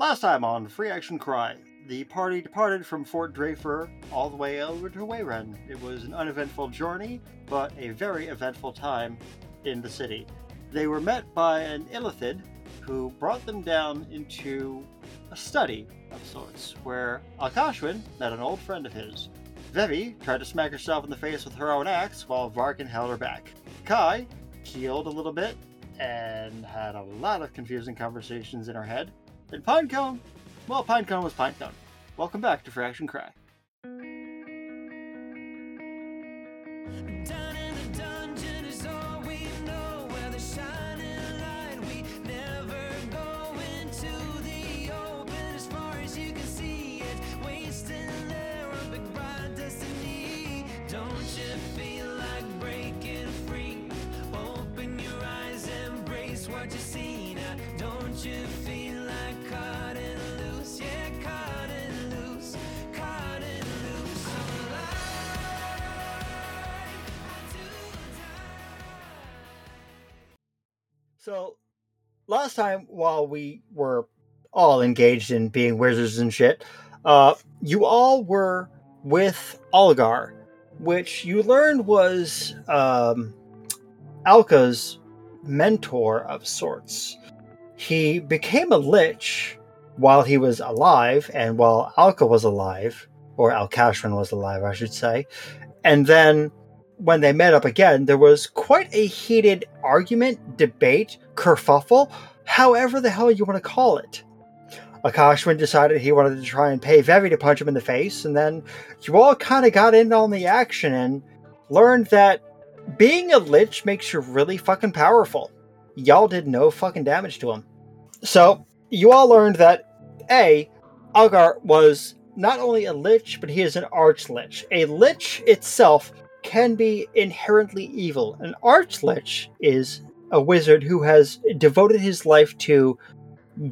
Last time on Free Action Cry, the party departed from Fort Drafer all the way over to Wayren. It was an uneventful journey, but a very eventful time in the city. They were met by an Illithid who brought them down into a study of sorts, where Alkashwin met an old friend of his. Vevi tried to smack herself in the face with her own axe while Varkin held her back. Kai healed a little bit and had a lot of confusing conversations in her head. And Pinecone, well, Pinecone was Pinecone. Welcome back to Free Action Cry. So, last time, while we were all engaged in being wizards and shit, uh, you all were with Algar, which you learned was um, Alka's mentor of sorts. He became a lich while he was alive, and while Alka was alive, or Alcashran was alive, I should say. And then when they met up again, there was quite a heated argument, debate, kerfuffle, however the hell you want to call it. Akashwin decided he wanted to try and pay Vevi to punch him in the face, and then you all kind of got in on the action and learned that being a lich makes you really fucking powerful. Y'all did no fucking damage to him. So, you all learned that A, Algar was not only a lich, but he is an arch lich. A lich itself can be inherently evil. An archlich is a wizard who has devoted his life to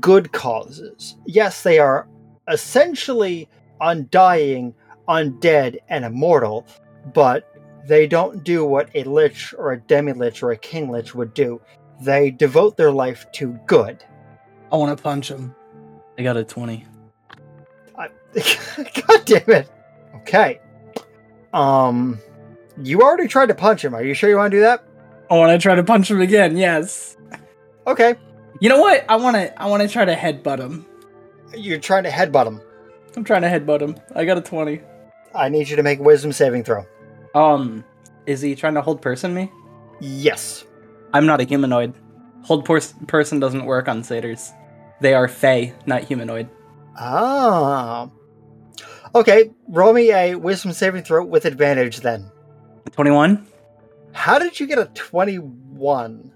good causes. Yes, they are essentially undying, undead, and immortal, but they don't do what a lich or a demi-lich or a king lich would do. They devote their life to good. I want to punch him. I got a 20. I, God damn it. Okay. Um, you already tried to punch him. Are you sure you want to do that? I want to try to punch him again. Yes. Okay. You know what? I want to. I want to try to headbutt him. You're trying to headbutt him. I'm trying to headbutt him. I got a 20. I need you to make a wisdom saving throw. Um, is he trying to hold person me? Yes. I'm not a humanoid. Hold pers- person doesn't work on satyrs. They are fey, not humanoid. Ah. Okay, roll me a wisdom saving throw with advantage then. 21. How did you get a 21?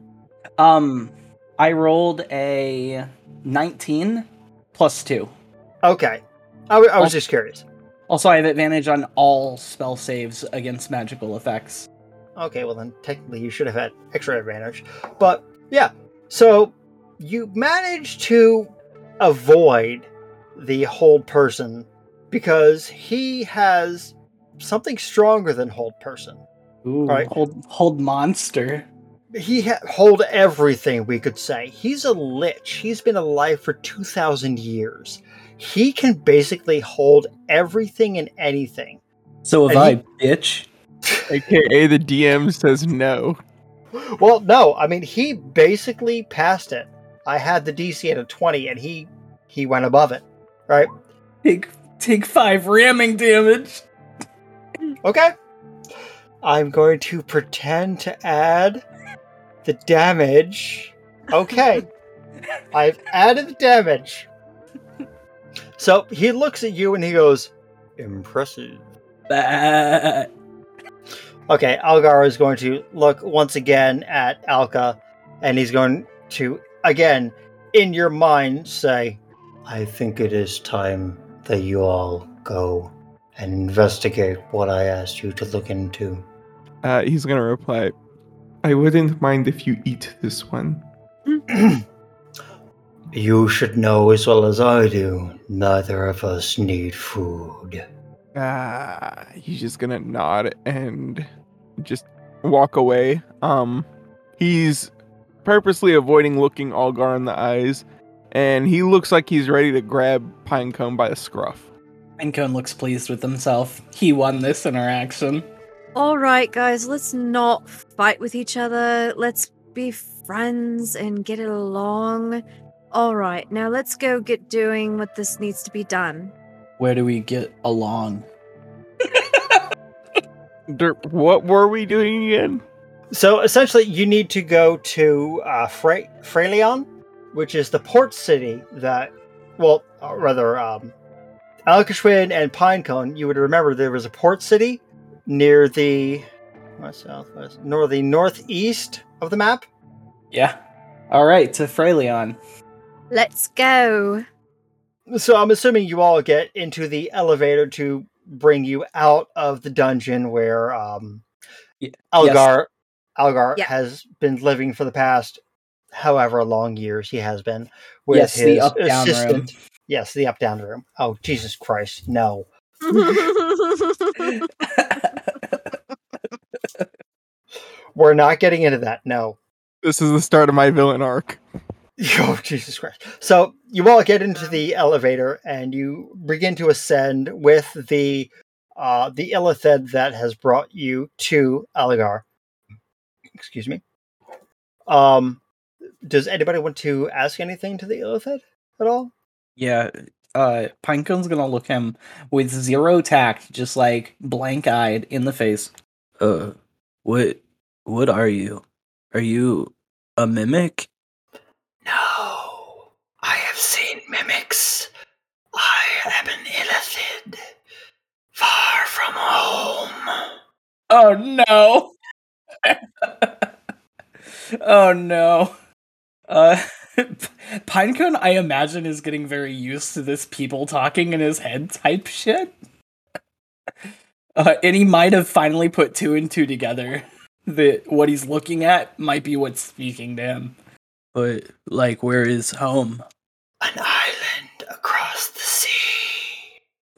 Um, I rolled a 19 plus two. Okay. I, w- I was Oh. just curious. Also, I have advantage on all spell saves against magical effects. Okay, well then technically you should have had extra advantage. But yeah, so you managed to avoid the hold person because he has something stronger than hold person. Ooh, Right. hold hold monster. He ha- hold everything we could say. He's a lich. He's been alive for 2000 years. He can basically hold everything and anything. So have And I, bitch. AKA the DM says no. Well, no, I mean he basically passed it. I had the DC at a 20 and he he went above it. Right? Take take five ramming damage. Okay. I'm going to pretend to add the damage. Okay. I've added the damage. So he looks at you and he goes, Impressive. Bah. Okay, Algar is going to look once again at Alka and he's going to, again, in your mind, say, I think it is time that you all go and investigate what I asked you to look into. Uh, he's gonna reply, I wouldn't mind if you eat this one. You should know as well as I do, neither of us need food. Ah, he's just gonna nod and just walk away. Um, he's purposely avoiding looking Algar in the eyes, and he looks like he's ready to grab Pinecone by the scruff. Pinecone looks pleased with himself. He won this interaction. All right, guys, let's not fight with each other. Let's be friends and get it along. All right, now let's go get doing what this needs to be done. Where do we get along? Derp, what were we doing again? So essentially, you need to go to uh, Fre- Freilion, which is the port city that, well, uh, rather, um, Alcashwin and Pinecone. You would remember there was a port city near the west, southwest, nor the northeast of the map. Yeah. All right, to Freilion. Let's go. So I'm assuming you all get into the elevator to bring you out of the dungeon where um, Ye- Algar Algar Yeah. has been living for the past however long years he has been with Yes, his the up-down room. assistant. Yes, the up down room. Oh Jesus Christ, no. We're not getting into that. No. This is the start of my villain arc. Oh Jesus Christ! So you all get into the elevator and you begin to ascend with the uh, the Illithid that has brought you to Algar. Excuse me. Um, does anybody want to ask anything to the Illithid at all? Yeah, uh, Pinecone's gonna look him with zero tact, just like blank eyed in the face. Uh, what, what are you? Are you a mimic? No, I have seen mimics. I am an Illithid, far from home. Oh no! oh no! Uh, Pinecone, I imagine, is getting very used to this people talking in his head type shit. Uh, and he might have finally put two and two together. That what he's looking at might be what's speaking to him. But, like, where is home? An island across the sea.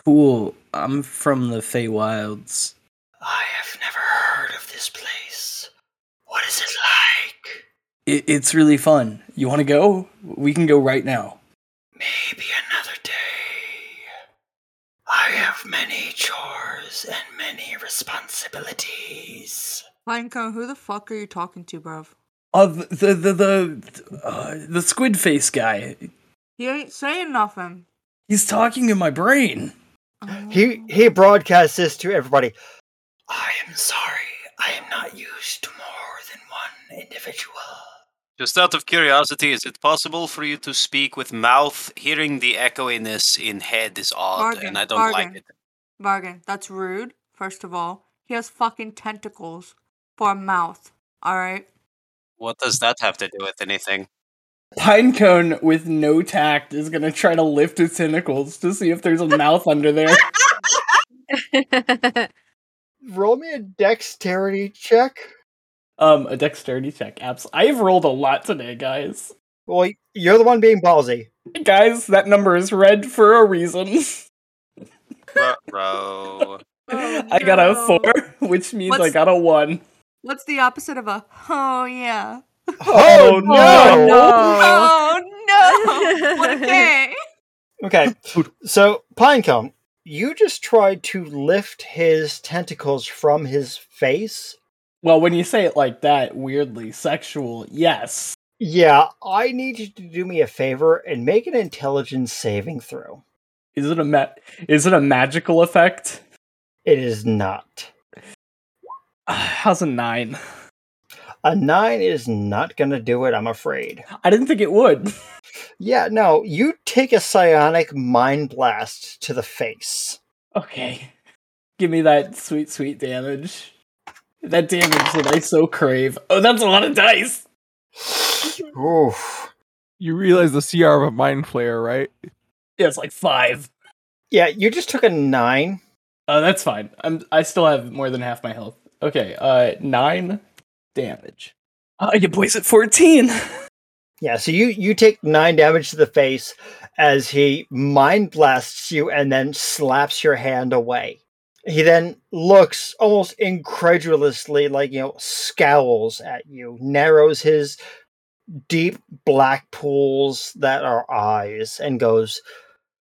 Cool. I'm from the Feywilds. I have never heard of this place. What is it like? It, it's really fun. You want to go? We can go right now. Maybe another day. I have many chores and many responsibilities. Pinecone, who the fuck are you talking to, bruv? Uh, the the the uh, the squid face guy. He ain't saying nothing. He's talking in my brain. He he broadcasts this to everybody. I am sorry. I am not used to more than one individual. Just out of curiosity, is it possible for you to speak with mouth? Hearing the echoiness in head is odd, Bargain, and I don't like bargain. it. Bargain, that's rude, first of all. He has fucking tentacles for a mouth, alright? What does that have to do with anything? Pinecone with no tact is gonna try to lift his tentacles to see if there's a mouth under there. Roll me a dexterity check. Um, a dexterity check. Abs. I have rolled a lot today, guys. Well, you're the one being ballsy. Guys, that number is red for a reason. Bro. I got a four, which means I What's- got a one. What's the opposite of a oh yeah? Oh, no. Oh no! what a gay! Okay, so Pinecone, you just tried to lift his tentacles from his face. Well, when you say it like that, weirdly sexual, yes. Yeah, I need you to do me a favor and make an intelligence saving throw. Is it a ma- is it a magical effect? It is not. How's a nine? A nine is not going to do it, I'm afraid. I didn't think it would. Yeah, no, you take a psionic mind blast to the face. Okay. Give me that sweet, sweet damage. That damage that I so crave. Oh, that's a lot of dice. Oof. You realize the CR of a mind flayer, right? Yeah, it's like five. Yeah, you just took a nine. Oh, that's fine. I'm I still have more than half my health. Okay, uh nine damage. Uh your boy's at fourteen. Yeah, so you you take nine damage to the face as he mind blasts you and then slaps your hand away. He then looks almost incredulously, like you know, scowls at you, narrows his deep black pools that are eyes and goes,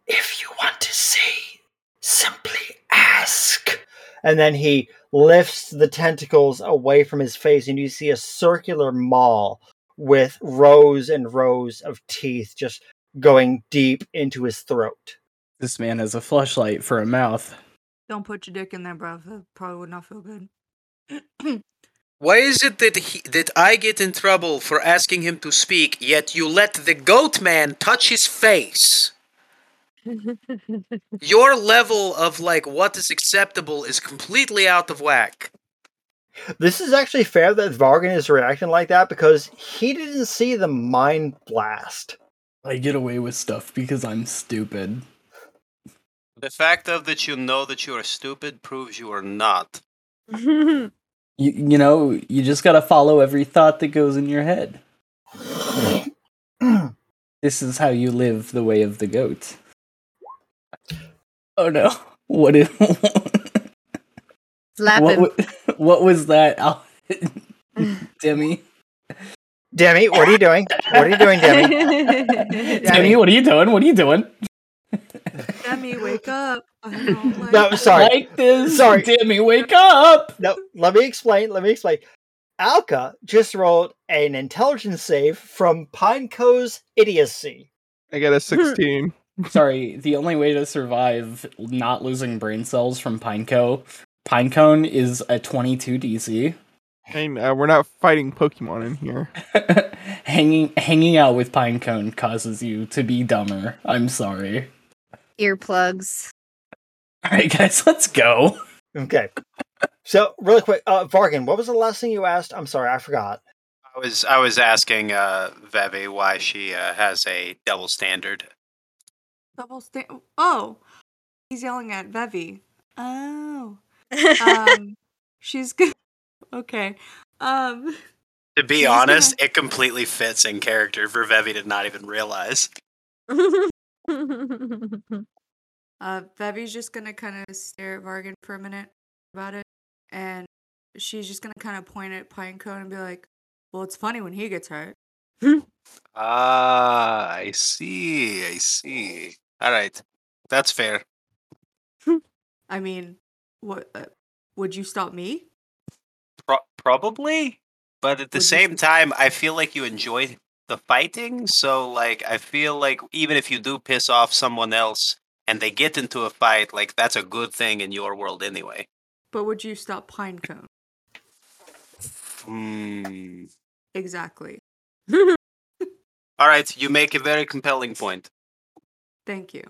If you want to see, simply ask. And then he lifts the tentacles away from his face, and you see a circular maw with rows and rows of teeth just going deep into his throat. This man has a flashlight for a mouth. Don't put your dick in there, bro. That probably would not feel good. Why is it that he, that I get in trouble for asking him to speak, yet you let the goat man touch his face? Your level of like what is acceptable is completely out of whack. This is actually fair that Vargan is reacting like that because he didn't see the mind blast. I get away with stuff because I'm stupid. The fact of that you know that you are stupid proves you are not. You, you know, you just gotta follow every thought that goes in your head. This is how you live the way of the goat. Oh no. What is Slap what, him. what was that? Al- Demi? Demi, what are you doing? What are you doing, Demi? Demi, what are you doing? What are you doing? Demi, wake up. I don't like No, this. sorry. Like this. Sorry. Demi, wake up. No, let me explain. Let me explain. Alka just rolled an intelligence save from Pineco's idiocy. I got a 16. Sorry, the only way to survive not losing brain cells from Pineco, Pinecone is a 22 DC. and uh, we're not fighting Pokemon in here. hanging hanging out with Pinecone causes you to be dumber. I'm sorry. Earplugs. All right, guys, let's go. Okay. So, really quick, uh, Vargan, what was the last thing you asked? I'm sorry, I forgot. I was I was asking uh Vevi why she uh, has a double standard. Double sta- Oh, he's yelling at Vevi. Oh. Um, she's good. Okay. Um, To be She's gonna- honest, it completely fits in character for Vevi to not even realize. uh, Vevi's just gonna kind of stare at Vargan for a minute about it, and she's just gonna kind of point at Pinecone and be like, "Well, it's funny when he gets hurt." Ah, I see. I see. All right, that's fair. I mean, what? Uh, would you stop me? Pro- probably, but at the Would same say- time, I feel like you enjoy the fighting. So, like, I feel like even if you do piss off someone else and they get into a fight, like that's a good thing in your world anyway. But would you stop Pinecone? Hmm. Exactly. All right, you make a very compelling point. Thank you.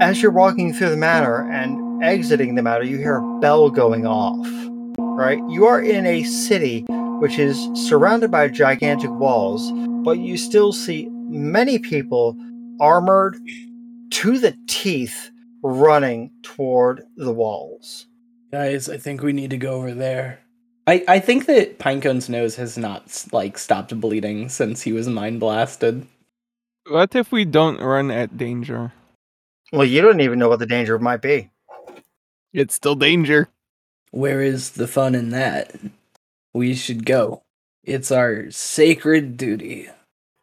As you're walking through the manor and exiting the manor, you hear a bell going off. Right? You are in a city which is surrounded by gigantic walls, but you still see many people armored to the teeth running toward the walls. Guys, I think we need to go over there. I, I think that Pinecone's nose has not like stopped bleeding since he was mind blasted. What if we don't run at danger? Well, you don't even know what the danger might be. It's still danger. Where is the fun in that? We should go. It's our sacred duty.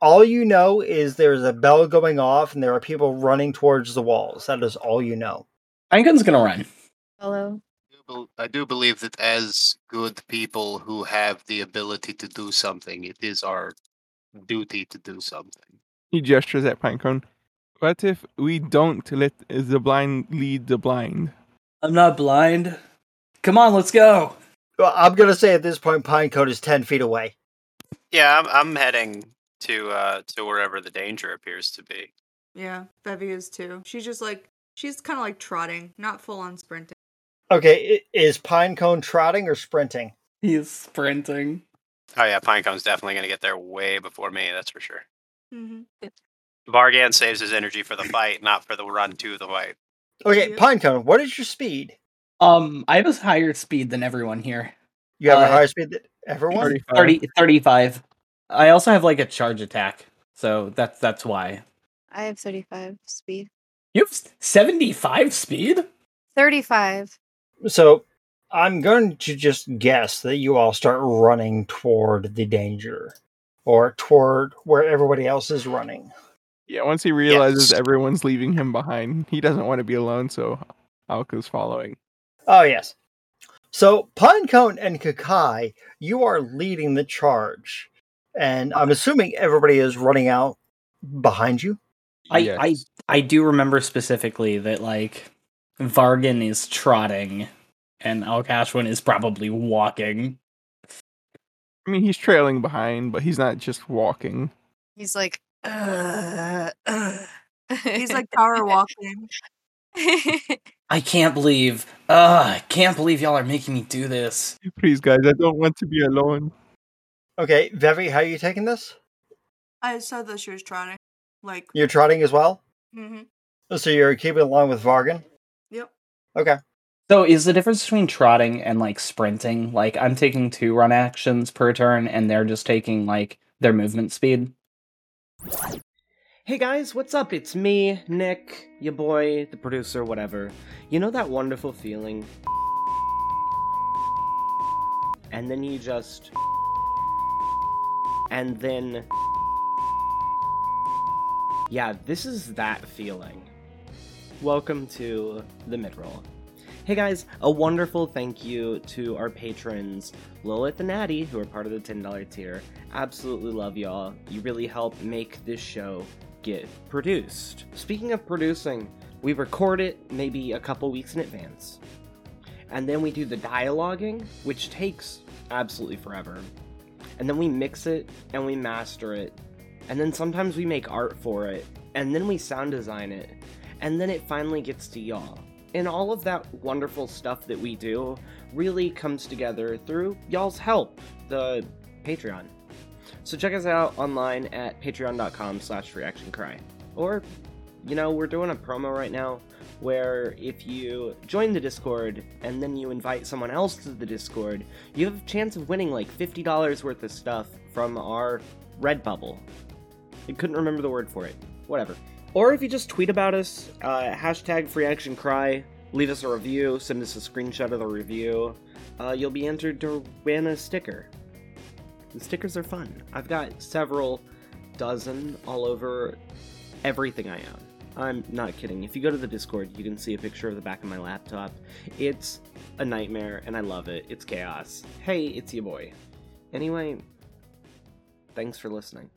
All you know is there's a bell going off and there are people running towards the walls. That is all you know. Pinecone's gonna run. Hello. I do I do believe that as good people who have the ability to do something, it is our duty to do something. He gestures at Pinecone. What if we don't let the blind lead the blind? I'm not blind. Come on, let's go. Well, I'm gonna say at this point, Pinecone is ten feet away. Yeah, I'm I'm heading to uh to wherever the danger appears to be. Yeah, Vevi is too. She's just like she's kind of like trotting, not full on sprinting. Okay, is Pinecone trotting or sprinting? He is sprinting. Oh yeah, Pinecone's definitely gonna get there way before me, that's for sure. hmm Vargan saves his energy for the fight, not for the run to the fight. Okay, Pinecone, what is your speed? Um, I have a higher speed than everyone here. You have a Uh, higher speed than everyone. 35. 30, 35. I also have like a charge attack, so that's that's why. I have 35 speed. You have 75 speed? 35. So I'm going to just guess that you all start running toward the danger or toward where everybody else is running. Yeah, once he realizes Yes. everyone's leaving him behind, he doesn't want to be alone, so Alka's following. Oh, yes. So, Pinecone and Kakai, you are leading the charge. And I'm assuming everybody is running out behind you. I, Yes. I I do remember specifically that like Vargan is trotting and Alcashwin is probably walking. I mean, he's trailing behind, but he's not just walking. He's like, uh, uh. He's like power walking. I can't believe uh I can't believe y'all are making me do this. Please, guys, I don't want to be alone. Okay, Vevi, how are you taking this? I said that she was trotting. Like, You're trotting as well? hmm So you're keeping along with Vargan? yep. Okay. So is the difference between trotting and like sprinting like I'm taking two run actions per turn and they're just taking like their movement speed? Hey guys, what's up? It's me, Nick, your boy, the producer, whatever. You know that wonderful feeling? And then you just. And then. Yeah, this is that feeling. Welcome to the midroll. Hey guys, a wonderful thank you to our patrons, Lilith and Natty, who are part of the $10 tier. Absolutely love y'all. You really help make this show get produced. Speaking of producing, we record it maybe a couple weeks in advance. And then we do the dialoguing, which takes absolutely forever. And then we mix it and we master it. And then sometimes we make art for it. And then we sound design it. And then it finally gets to y'all. And all of that wonderful stuff that we do really comes together through y'all's help, the Patreon. So check us out online at patreon.com slash freeactioncry. Or, you know, we're doing a promo right now where if you join the Discord and then you invite someone else to the Discord, you have a chance of winning like $50 worth of stuff from our Redbubble. I couldn't remember the word for it. Whatever. Or if you just tweet about us, uh, hashtag FreeActionCry, leave us a review, send us a screenshot of the review, uh, you'll be entered to win a sticker. The stickers are fun. I've got several dozen all over everything I own. I'm not kidding. If you go to the Discord, you can see a picture of the back of my laptop. It's a nightmare, and I love it. It's chaos. Hey, it's your boy. Anyway, thanks for listening.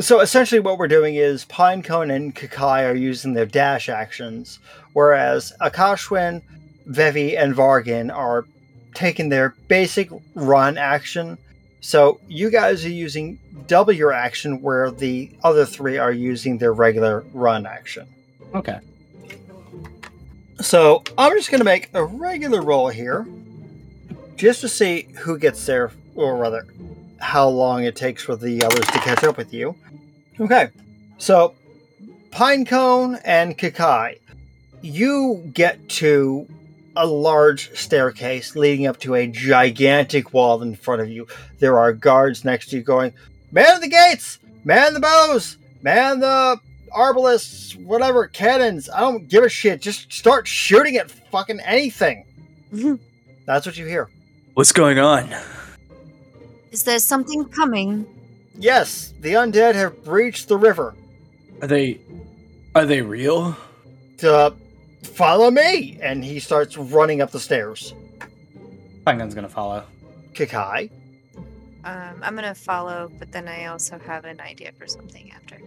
So essentially, what we're doing is Pinecone and Kakai are using their dash actions, whereas Akashwin, Vevi, and Vargan are taking their basic run action. So you guys are using double your action, where the other three are using their regular run action. Okay. So I'm just going to make a regular roll here, just to see who gets there, or rather, how long it takes for the others to catch up with you. Okay, so Pinecone and Kakai, you get to a large staircase leading up to a gigantic wall in front of you. There are guards next to you going, Man the gates! Man the bows! Man the arbalists! Whatever, cannons! I don't give a shit. Just start shooting at fucking anything. Mm-hmm. That's what you hear. What's going on? Is there something coming? Yes, the undead have breached the river. Are they are they real? To follow me! And he starts running up the stairs. Pinecone's gonna follow. Kakai. Um, I'm gonna follow, but then I also have an idea for something after.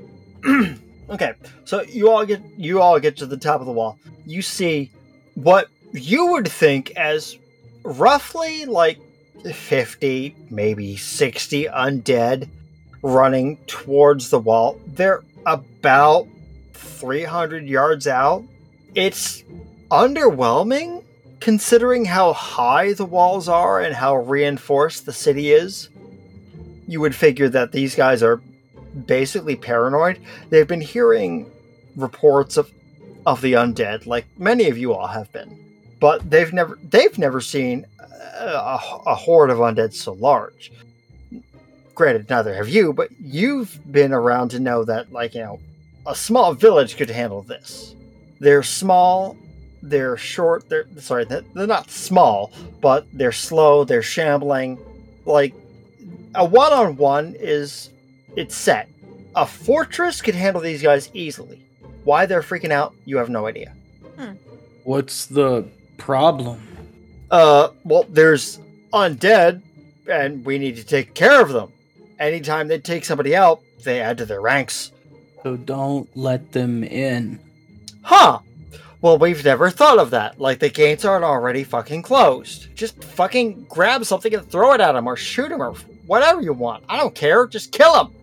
okay, so you all get you all get to the top of the wall. You see what you would think as roughly like 50, maybe 60 undead running towards the wall. They're about 300 yards out. It's underwhelming considering how high the walls are and how reinforced the city is. You would figure that these guys are basically paranoid. They've been hearing reports of of the undead, like many of you all have been, but they've never they've never seen a, a horde of undead so large. Granted, neither have you, but you've been around to know that, like you know, a small village could handle this. They're small, They're short. They're sorry. They're they're not small, but they're slow. They're shambling. Like a one-on-one is it's set. A fortress could handle these guys easily. Why they're freaking out, you have no idea. What's the problem? Uh, well, there's undead, and we need to take care of them. Anytime they take somebody out, they add to their ranks. So don't let them in. Huh. Well, we've never thought of that. Like the gates aren't already fucking closed. Just fucking grab something and throw it at him or shoot him or whatever you want. I don't care. Just kill him.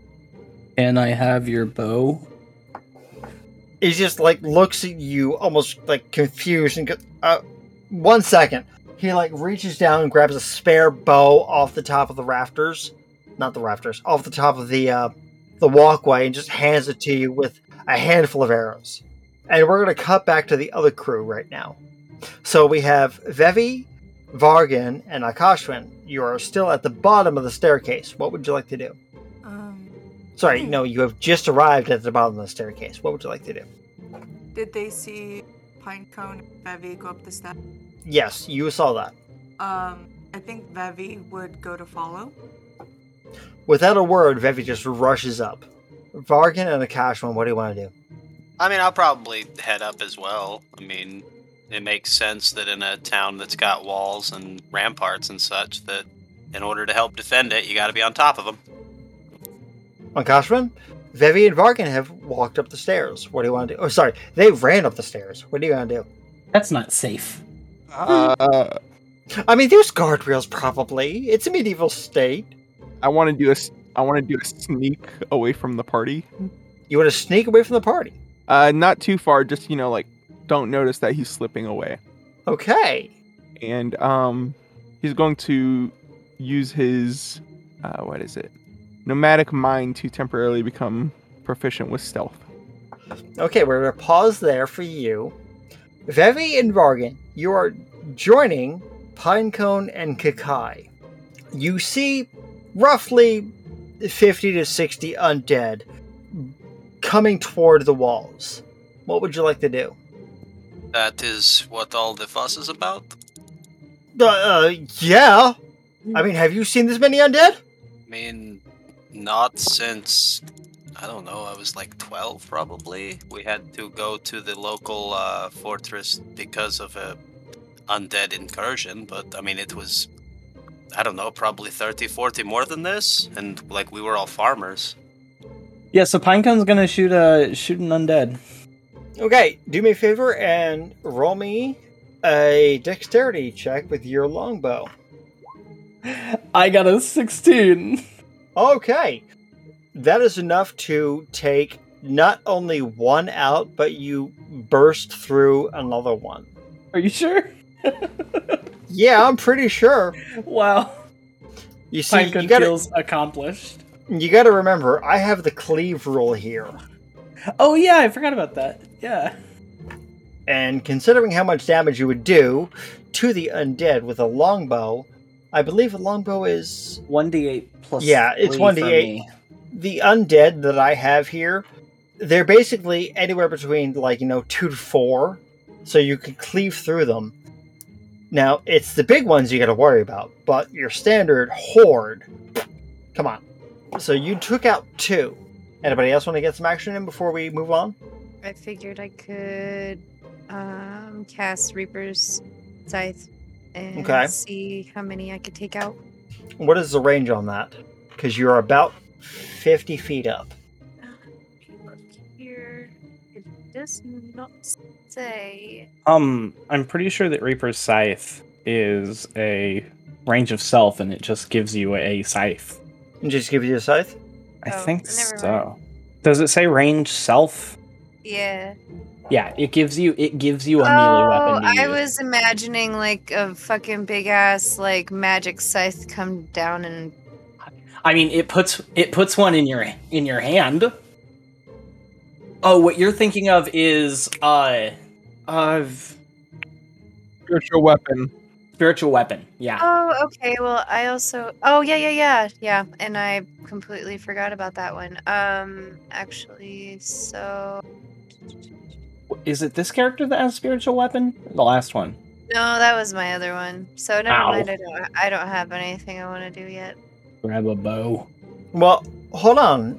Can I have your bow? He just like looks at you, almost like confused, and goes, uh, one second. He like reaches down and grabs a spare bow off the top of the rafters, not the rafters, off the top of the uh, the walkway, and just hands it to you with a handful of arrows. And we're gonna cut back to the other crew right now. So we have Vevi, Vargan, and Akashwin. You are still at the bottom of the staircase. What would you like to do? Um, Sorry, no, you have just arrived at the bottom of the staircase. What would you like to do? did they see Pinecone and Bevy go up the steps? Yes, you saw that. Um, I think Vevi would go to follow. Without a word, Vevi just rushes up. Vargan and Akashwin, what do you want to do? I mean, I'll probably head up as well. I mean, it makes sense that in a town that's got walls and ramparts and such, that in order to help defend it, you got to be on top of them. On Akashwin? Vevi and Vargan have walked up the stairs. What do you want to do? Oh, sorry, they ran up the stairs. What do you want to do? That's not safe. Uh, I mean, there's guardrails probably. It's a medieval state. I want to do a. s- I want to do a sneak away from the party. You want to sneak away from the party. Uh, not too far. Just you know, like don't notice that he's slipping away. Okay. And um, he's going to use his uh, what is it? Nomadic mind to temporarily become proficient with stealth. Okay, we're going to pause there for you. Vevi and Vargan, you are joining Pinecone and Kakai. You see roughly 50 to 60 undead coming toward the walls. What would you like to do? That is what all the fuss is about. Uh, uh, yeah. I mean, have you seen this many undead? I mean, not since I don't know. I was like twelve, probably. We had to go to the local uh, fortress because of a undead incursion, but I mean, it was I don't know, probably 30, 40 more than this, and like we were all farmers. Yeah, so Pinecone's gonna shoot a shoot an undead. Okay, do me a favor and roll me a dexterity check with your longbow. I got a 16. Okay. That is enough to take not only one out, but you burst through another one. Are you sure? Yeah, I'm pretty sure. wow. You see, Pinecone you gotta, feels accomplished. You gotta remember, I have the cleave rule here. Oh yeah, I forgot about that. Yeah. And considering how much damage you would do to the undead with a longbow, I believe a longbow is 1d8 plus Yeah, it's 1d8. the undead that I have here, they're basically anywhere between like you know two to four, so you can cleave through them. Now it's the big ones you got to worry about, but your standard horde, come on. So you took out two. Anybody else want to get some action in before we move on? I figured I could um, cast Reaper's Scythe and Okay. see how many I could take out. What is the range on that? Because you're about fifty feet up. Look here. It does not say. Um, I'm pretty sure that Reaper's Scythe is a range of self, and it just gives you a scythe. And just give you a scythe. I Oh, think never so. Does it say range self? Yeah. Yeah, it gives you it gives you a melee oh, weapon. To I use. was imagining like a fucking big ass like magic scythe come down and I mean, it puts it puts one in your in your hand. Oh, what you're thinking of is uh of Spiritual weapon. Spiritual weapon. Yeah. Oh, okay. Well, I also Oh, yeah, yeah, yeah. Yeah, and I completely forgot about that one. Um actually, so Is it this character that has spiritual weapon? The last one. No, that was my other one. So never Ow. mind. I don't. I don't have anything I want to do yet. Grab a bow. Well, hold on.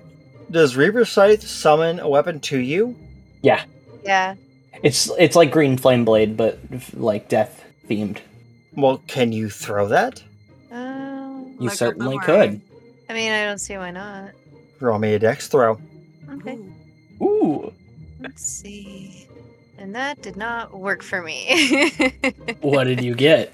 Does Reaper Scythe summon a weapon to you? Yeah. Yeah. It's it's like green flame blade, but like death themed. Well, can you throw that? Um, You Like certainly could. I mean, I don't see why not. Roll me a dex throw. Okay. Ooh. Ooh. Let's see. And that did not work for me. What did you get?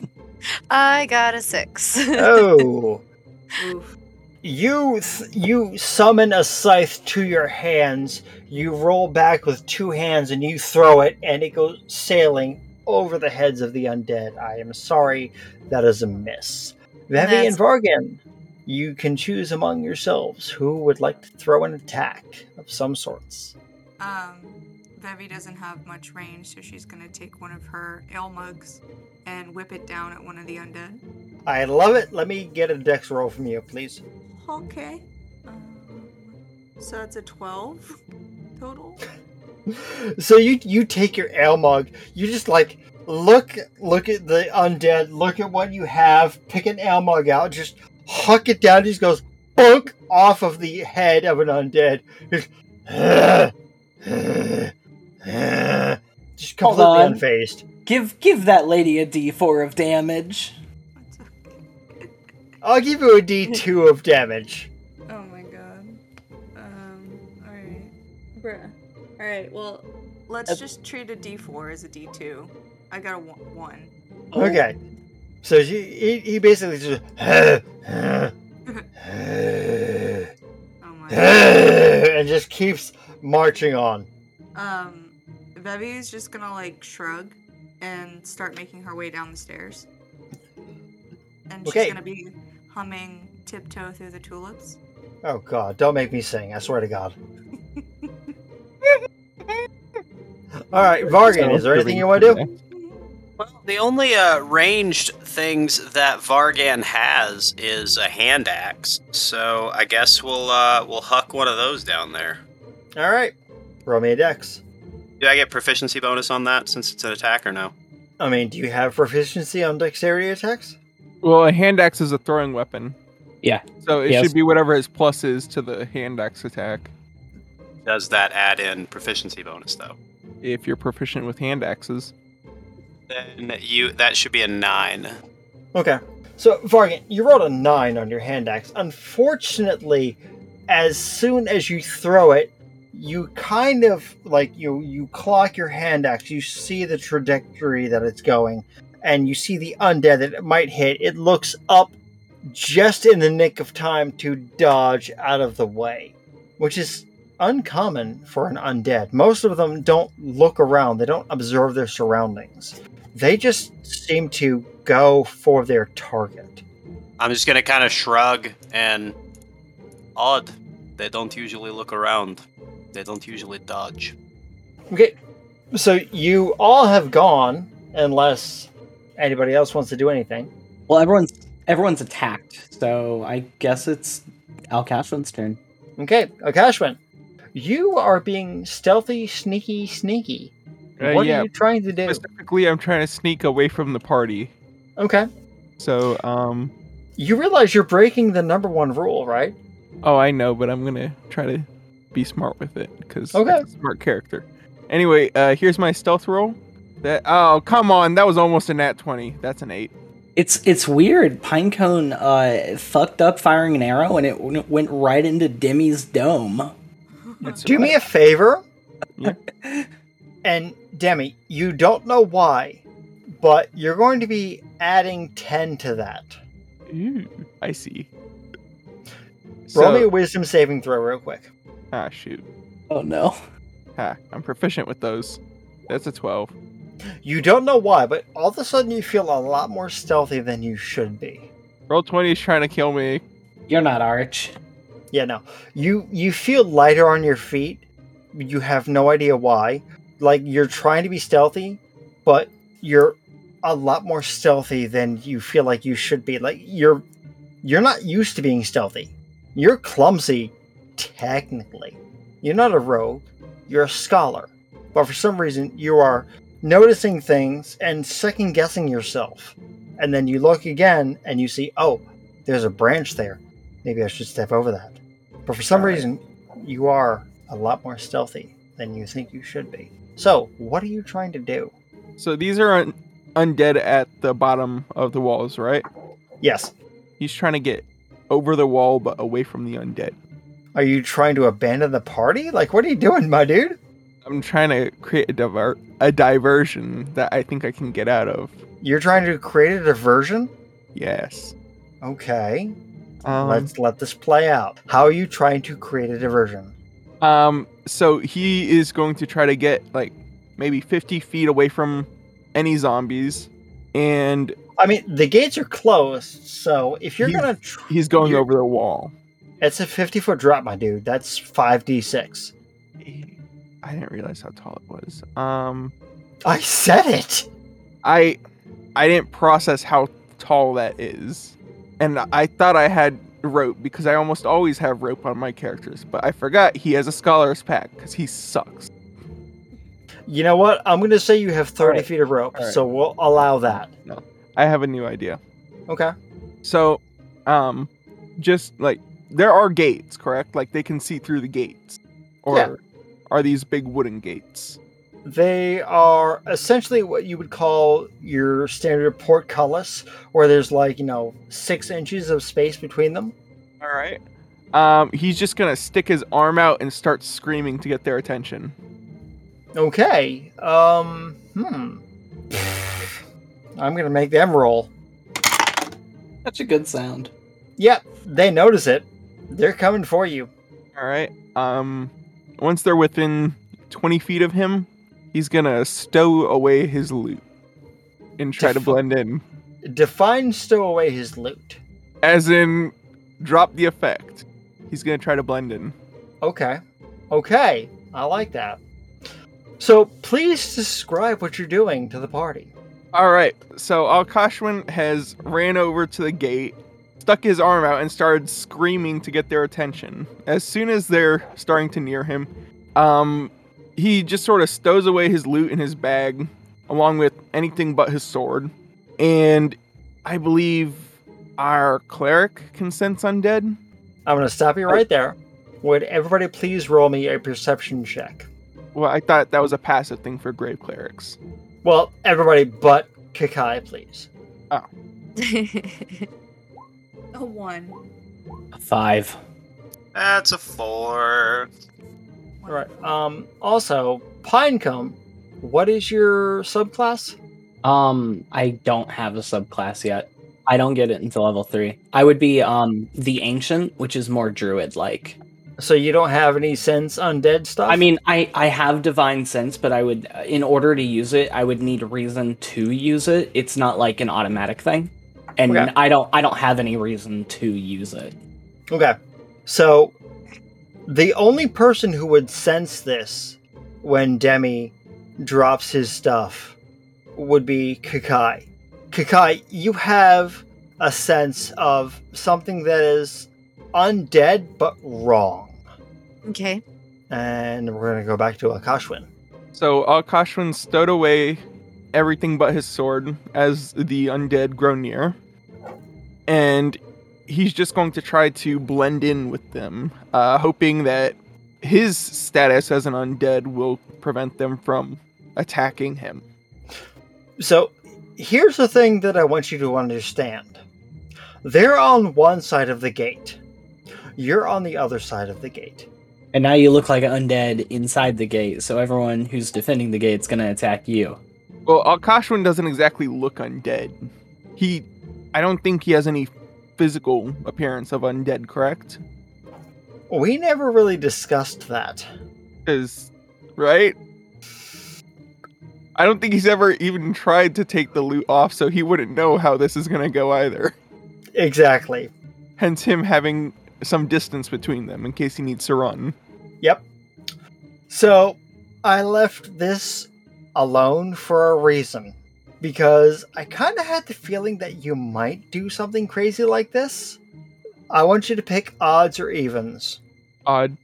I got a six. Oh. Oof. You th- you summon a scythe to your hands. You roll back with two hands and you throw it, and it goes sailing over the heads of the undead. I am sorry, that is a miss. Vevi and Vargan, you can choose among yourselves who would like to throw an attack of some sorts. Um, Vevi doesn't have much range, so she's gonna take one of her ale mugs and whip it down at one of the undead. I love it. Let me get a dex roll from you, please. Okay. Um, so that's a 12 total. so you you take your ale mug, you just like look look at the undead, look at what you have, pick an ale mug out, just huck it down, just goes bunk off of the head of an undead. Just, just completely unfazed. Give give that lady a D4 of damage. I'll give you a D two of damage. Oh my god. Um, alright. Bruh. Alright, well, let's Uh, just treat a d4 as a d2. I got a one. one. Oh. Okay. So she, he, he basically just Oh and just keeps marching on. Um, Vevi is just gonna like shrug and start making her way down the stairs. And Okay. she's gonna be humming Tiptoe Through the Tulips. Oh god, don't make me sing, I swear to god. Alright, Vargan, is there anything you want to do? Well, the only uh, ranged things that Vargan has is a hand axe, so I guess we'll uh, we'll huck one of those down there. Alright. Roll me a dex. Do I get proficiency bonus on that since it's an attack or no? I mean, do you have proficiency on dexterity attacks? Well, a hand axe is a throwing weapon. Yeah. So it Yes. should be whatever his plus is to the hand axe attack. Does that add in proficiency bonus though? If you're proficient with hand axes. Then you that should be a nine. Okay. So, Vargan, you rolled a 9 on your hand axe. Unfortunately, as soon as you throw it, you kind of like you you clock your hand axe. You see the trajectory that it's going, and you see the undead that it might hit. It looks up just in the nick of time to dodge out of the way, which is uncommon for an undead. Most of them don't look around. They don't observe their surroundings. They just seem to go for their target. I'm just gonna kind of shrug and odd. They don't usually look around. They don't usually dodge. Okay, so you all have gone, unless anybody else wants to do anything. Well, everyone's everyone's attacked, so I guess it's Alcashwan's turn. Okay, Akashwin, you are being stealthy, sneaky, sneaky. Uh, what yeah. are you trying to do? Specifically, I'm trying to sneak away from the party. Okay, So, um, you realize you're breaking the number one rule, right? oh, I know, but I'm gonna try to be smart with it because Okay. a smart character. Anyway, uh, here's my stealth roll. That oh come on, that was almost a nat twenty. That's an eight. It's it's weird. Pinecone uh, fucked up firing an arrow, and it w- went right into Demi's dome. Do me a favor. Yeah. and Demi, you don't know why, but you're going to be adding 10 to that. Ooh, I see. Roll me a wisdom saving throw real quick. ah shoot. Oh no! Ha, I'm proficient with those. That's a twelve. You don't know why, but all of a sudden you feel a lot more stealthy than you should be. Roll twenty is trying to kill me. You're not Arch. Yeah, no. You you feel lighter on your feet. You have no idea why. Like you're trying to be stealthy, but you're a lot more stealthy than you feel like you should be. Like you're you're not used to being stealthy. You're clumsy technically. You're not a rogue. You're a scholar. but for some reason you are noticing things and second guessing yourself. And then you look again and you see, oh, there's a branch there. Maybe I should step over that. But for some reason, you are a lot more stealthy than you think you should be. So, what are you trying to do? So these are un- undead at the bottom of the walls, right? Yes. He's trying to get over the wall but away from the undead. Are you trying to abandon the party? Like, what are you doing, my dude? I'm trying to create a diver- a diversion that I think I can get out of. You're trying to create a diversion? Yes. Okay. Um, Let's let this play out. How are you trying to create a diversion? Um, so he is going to try to get like maybe 50 feet away from any zombies, and I mean, the gates are closed, so if you're He- gonna, tr- he's going over the wall. it's a 50 foot drop, my dude. That's 5d6. I didn't realize how tall it was. Um, I said it. I I didn't process how tall that is, and I thought I had rope because I almost always have rope on my characters, but I forgot he has a scholar's pack because he sucks. You know what? I'm gonna say you have 30 Alright. feet of rope, Alright. so we'll allow that. No, I have a new idea. Okay. So, um, just like there are gates, correct? Like they can see through the gates, or Yeah. are these big wooden gates? They are essentially what you would call your standard portcullis, where there's like, you know, six inches of space between them. All right. Um, he's just gonna stick his arm out and start screaming to get their attention. Okay. Um, hmm. I'm gonna make them roll. That's a good sound. Yep, they notice it. They're coming for you. All right. Um, once they're within 20 feet of him, he's gonna stow away his loot and try to blend in, Define stow away his loot. as in drop the effect. He's gonna try to blend in. Okay. Okay. I like that. So please describe what you're doing to the party. All right. So Alkashwin has ran over to the gate, stuck his arm out, and started screaming to get their attention. As soon as they're starting to near him, um, he just sort of stows away his loot in his bag, along with anything but his sword. And I believe our cleric can sense undead. I'm going to stop you right there. Would everybody please roll me a perception check? Well, I thought that was a passive thing for grave clerics. Well, everybody but Kakai, please. Oh. a one. A Five. That's a four. All right. Um. Also, Pinecone, what is your subclass? Um, I don't have a subclass yet. I don't get it until level three. I would be um the ancient, which is more druid like. So you don't have any sense undead stuff. I mean, I I have divine sense, but I would uh, in order to use it, I would need a reason to use it. It's not like an automatic thing, and Okay. I don't I don't have any reason to use it. Okay. So the only person who would sense this when Demi drops his stuff would be Kakai. Kakai, you have a sense of something that is undead but wrong. okay. And we're going to go back to Akashwin. So Akashwin stowed away everything but his sword as the undead grow near. And he's just going to try to blend in with them, uh, hoping that his status as an undead will prevent them from attacking him. So here's the thing that I want you to understand. They're on one side of the gate. You're on the other side of the gate. And now you look like an undead inside the gate, so everyone who's defending the gate's gonna attack you. Well, Alkashwin doesn't exactly look undead. He, I don't think he has any physical appearance of undead, correct? We never really discussed that. Is right? I don't think he's ever even tried to take the loot off, so he wouldn't know how this is going to go either. Exactly. Hence him having some distance between them in case he needs to run. Yep. So I left this alone for a reason. Because I kind of had the feeling that you might do something crazy like this. I want you to pick odds or evens. Odd.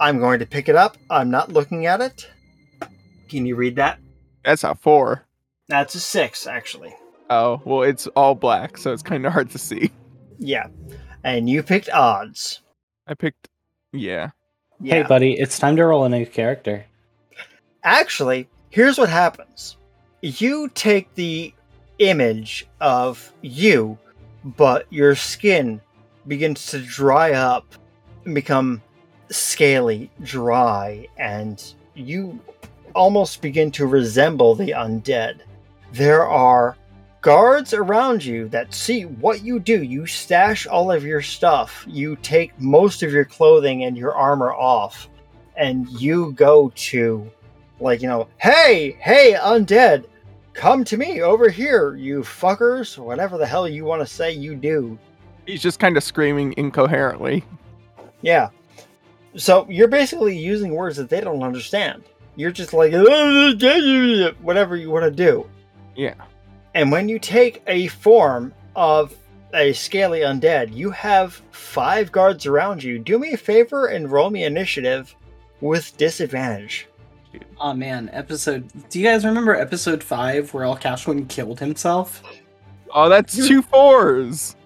I'm going to pick it up. I'm not looking at it. Can you read that? That's a four. That's a six, actually. Oh, well, it's all black, so it's kind of hard to see. Yeah. And you picked odds. I picked, yeah. Yeah. Hey, buddy, it's time to roll a new character. Actually, here's what happens you take the image of you, but your skin begins to dry up and become scaly, dry, and you almost begin to resemble the undead. There are guards around you that see what you do. You stash all of your stuff, you take most of your clothing and your armor off, and you go to like you know hey hey undead come to me over here you fuckers whatever the hell you want to say you do. He's just kind of screaming incoherently. yeah. So you're basically using words that they don't understand. You're just like whatever you want to do. Yeah. and when you take a form of a scaly undead you have five guards around you. Do me a favor and roll me initiative with disadvantage Oh man, episode. Do you guys remember episode five where Alcashwin killed himself? Oh, that's two fours.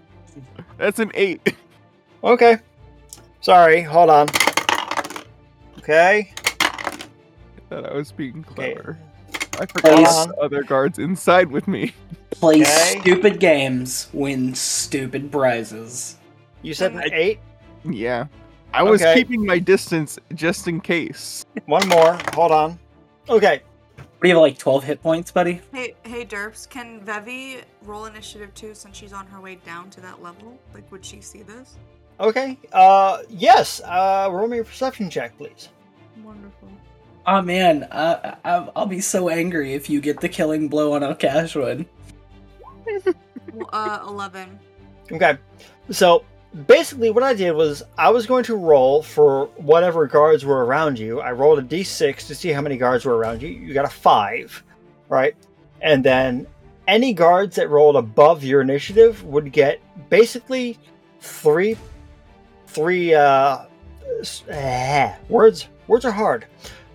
That's an eight. Okay. Sorry, hold on. Okay. I thought I was being Okay. clever. I forgot Please. the other guards inside with me. Play Okay. stupid games, win stupid prizes. You said an eight? Yeah. I was Okay. keeping my distance just in case. One more. Hold on. Okay. What do you have, like 12 hit points, buddy? Hey, hey, Derps, can Vevi roll initiative too since she's on her way down to that level? Like, would she see this? Okay. Uh yes. Uh roll me a perception check, please. Wonderful. Oh man, uh, I- I'll be so angry if you get the killing blow on Alcashwin. Well, uh, 11. Okay. So basically what I did was I was going to roll for whatever guards were around you. I rolled a D6 to see how many guards were around you. You got a five, right? And then any guards that rolled above your initiative would get basically three three uh s- eh, words words are hard.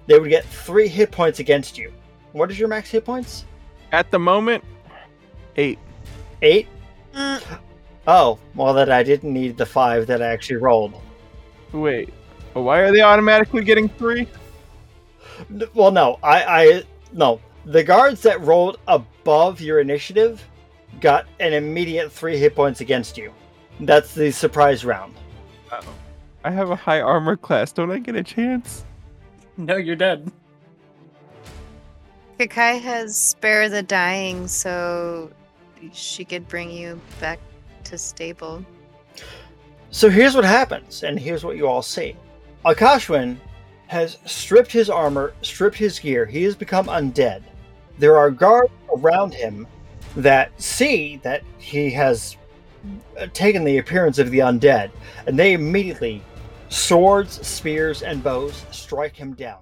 They would get three hit points against you. What is your max hit points? At the moment, eight. Eight? Mm. Oh, well that I didn't need the five that I actually rolled. Wait. But why are they automatically getting three? N- Well, no, I, I, no. The guards that rolled above your initiative got an immediate three hit points against you. That's the surprise round. Oh. I have a high armor class. Don't I get a chance? No, you're dead. Kakai has spare the dying, so she could bring you back to stable. So here's what happens, and here's what you all see. Akashwin has stripped his armor, stripped his gear. He has become undead. There are guards around him that see that he has taken the appearance of the undead, and they immediately, swords, spears, and bows, strike him down.